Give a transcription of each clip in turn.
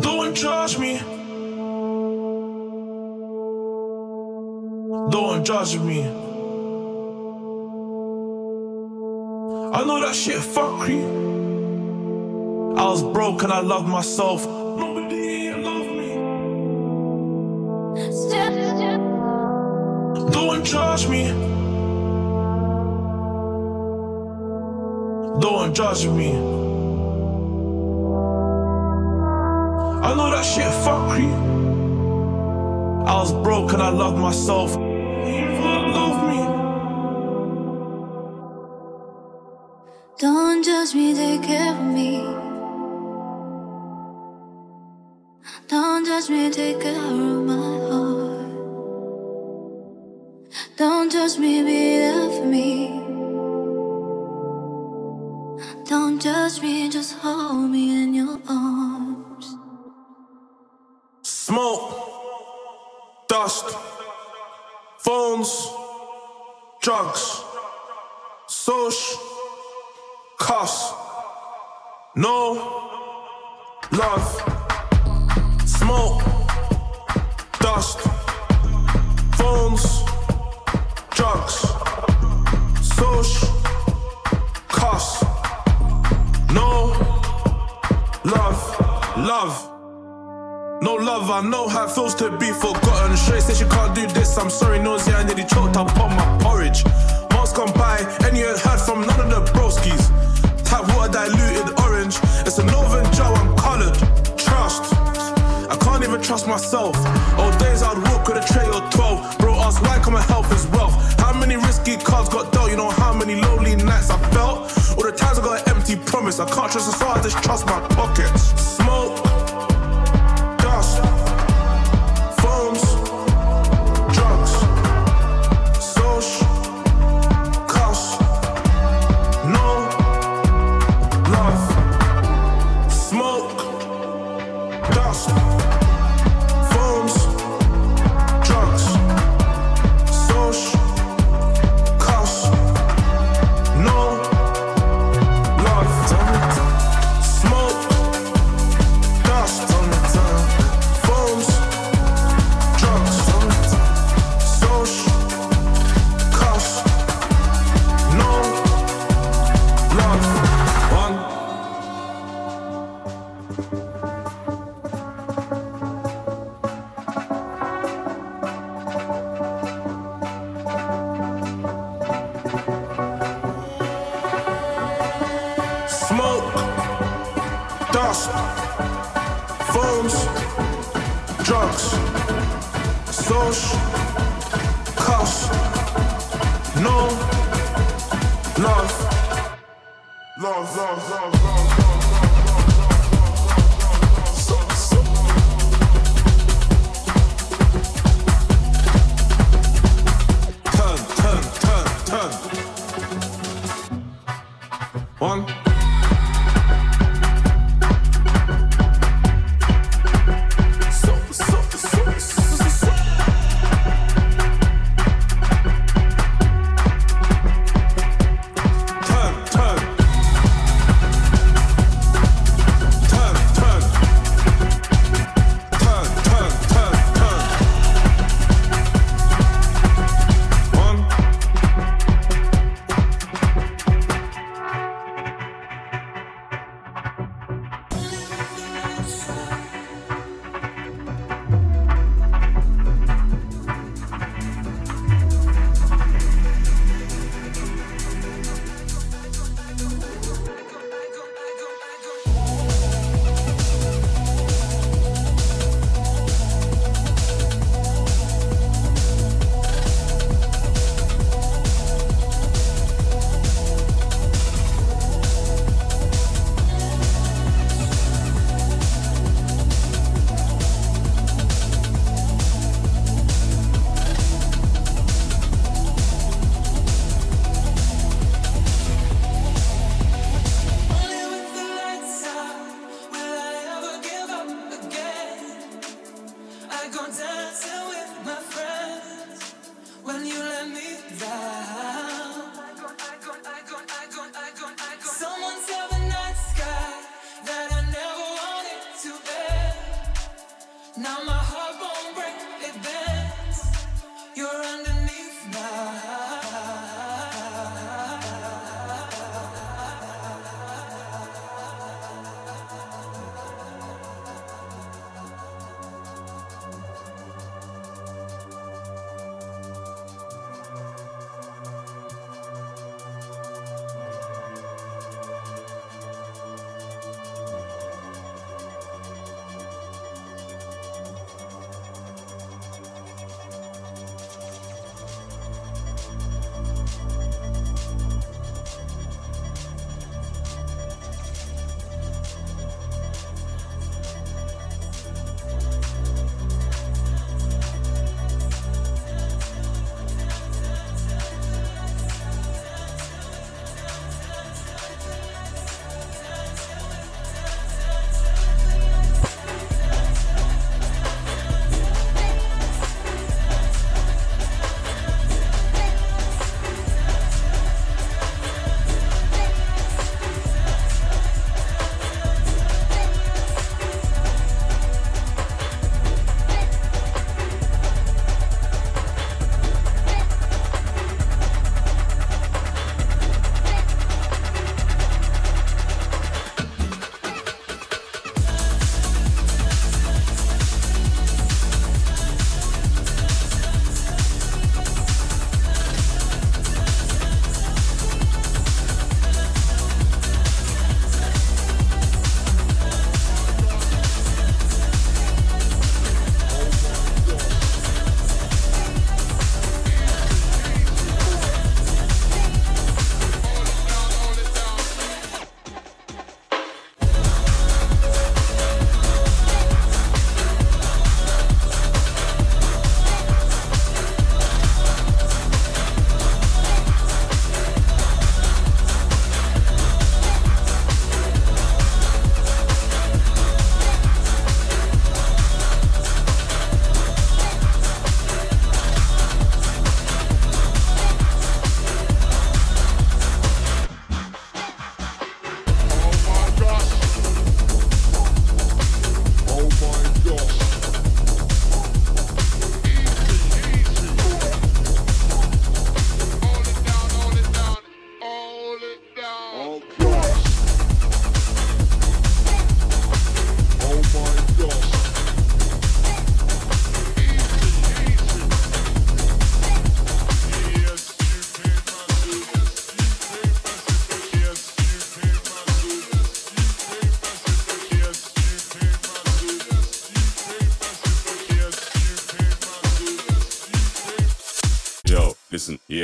Don't judge me. Don't judge me. I know that shit fuckery. I was broke and I loved myself. Nobody loved me. Don't judge me. Don't judge me. I know that shit fuckery. I was broke and I loved myself. Love me. Don't judge me, take care of me. Don't judge me, take care of my heart. Don't judge me, be there for me. Don't judge me, just hold me in your arms. Drugs, social, cuss, no love, I know how it feels to be forgotten. Straight said she can't do this, I'm sorry, nosy, I nearly choked up on my porridge. Months gone by, and you ain't heard from none of the broskies. Tap water diluted orange, it's a Northern Joe, I'm coloured. Trust, I can't even trust myself. Old days I'd walk with a tray or 12. Bro, ask why come my health is wealth. How many risky cards got dealt? You know how many lonely nights I felt? All the times I got an empty promise. I can't trust soul, I just trust my social, dancing with my friends when you let me down.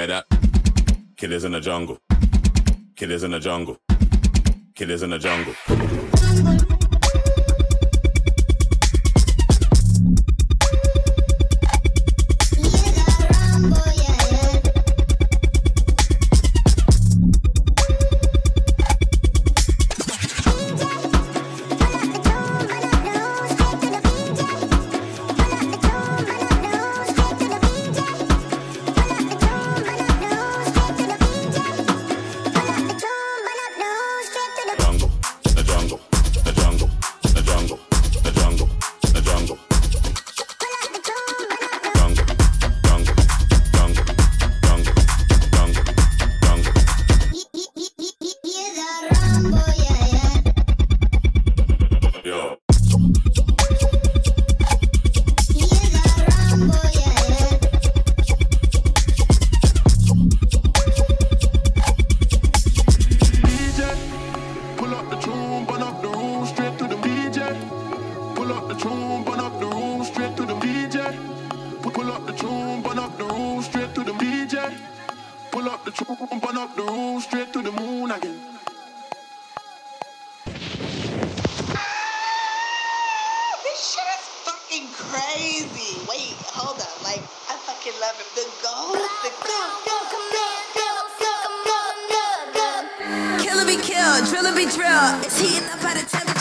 Hear that? Killers in the jungle. Killers in the jungle. Killers in the jungle. jungle, Pull up the tune, burn up the room, straight to the DJ. Pu- Pull up the tune, burn up the room, straight to the DJ. Pull up the tune, burn up the room, straight to the moon again. This shit is fucking crazy. Wait, hold up. Like, I fucking love him. The ghost, the ghost, ghost, Killer be killed, driller be drilled. It's heating up a temperature, temperature,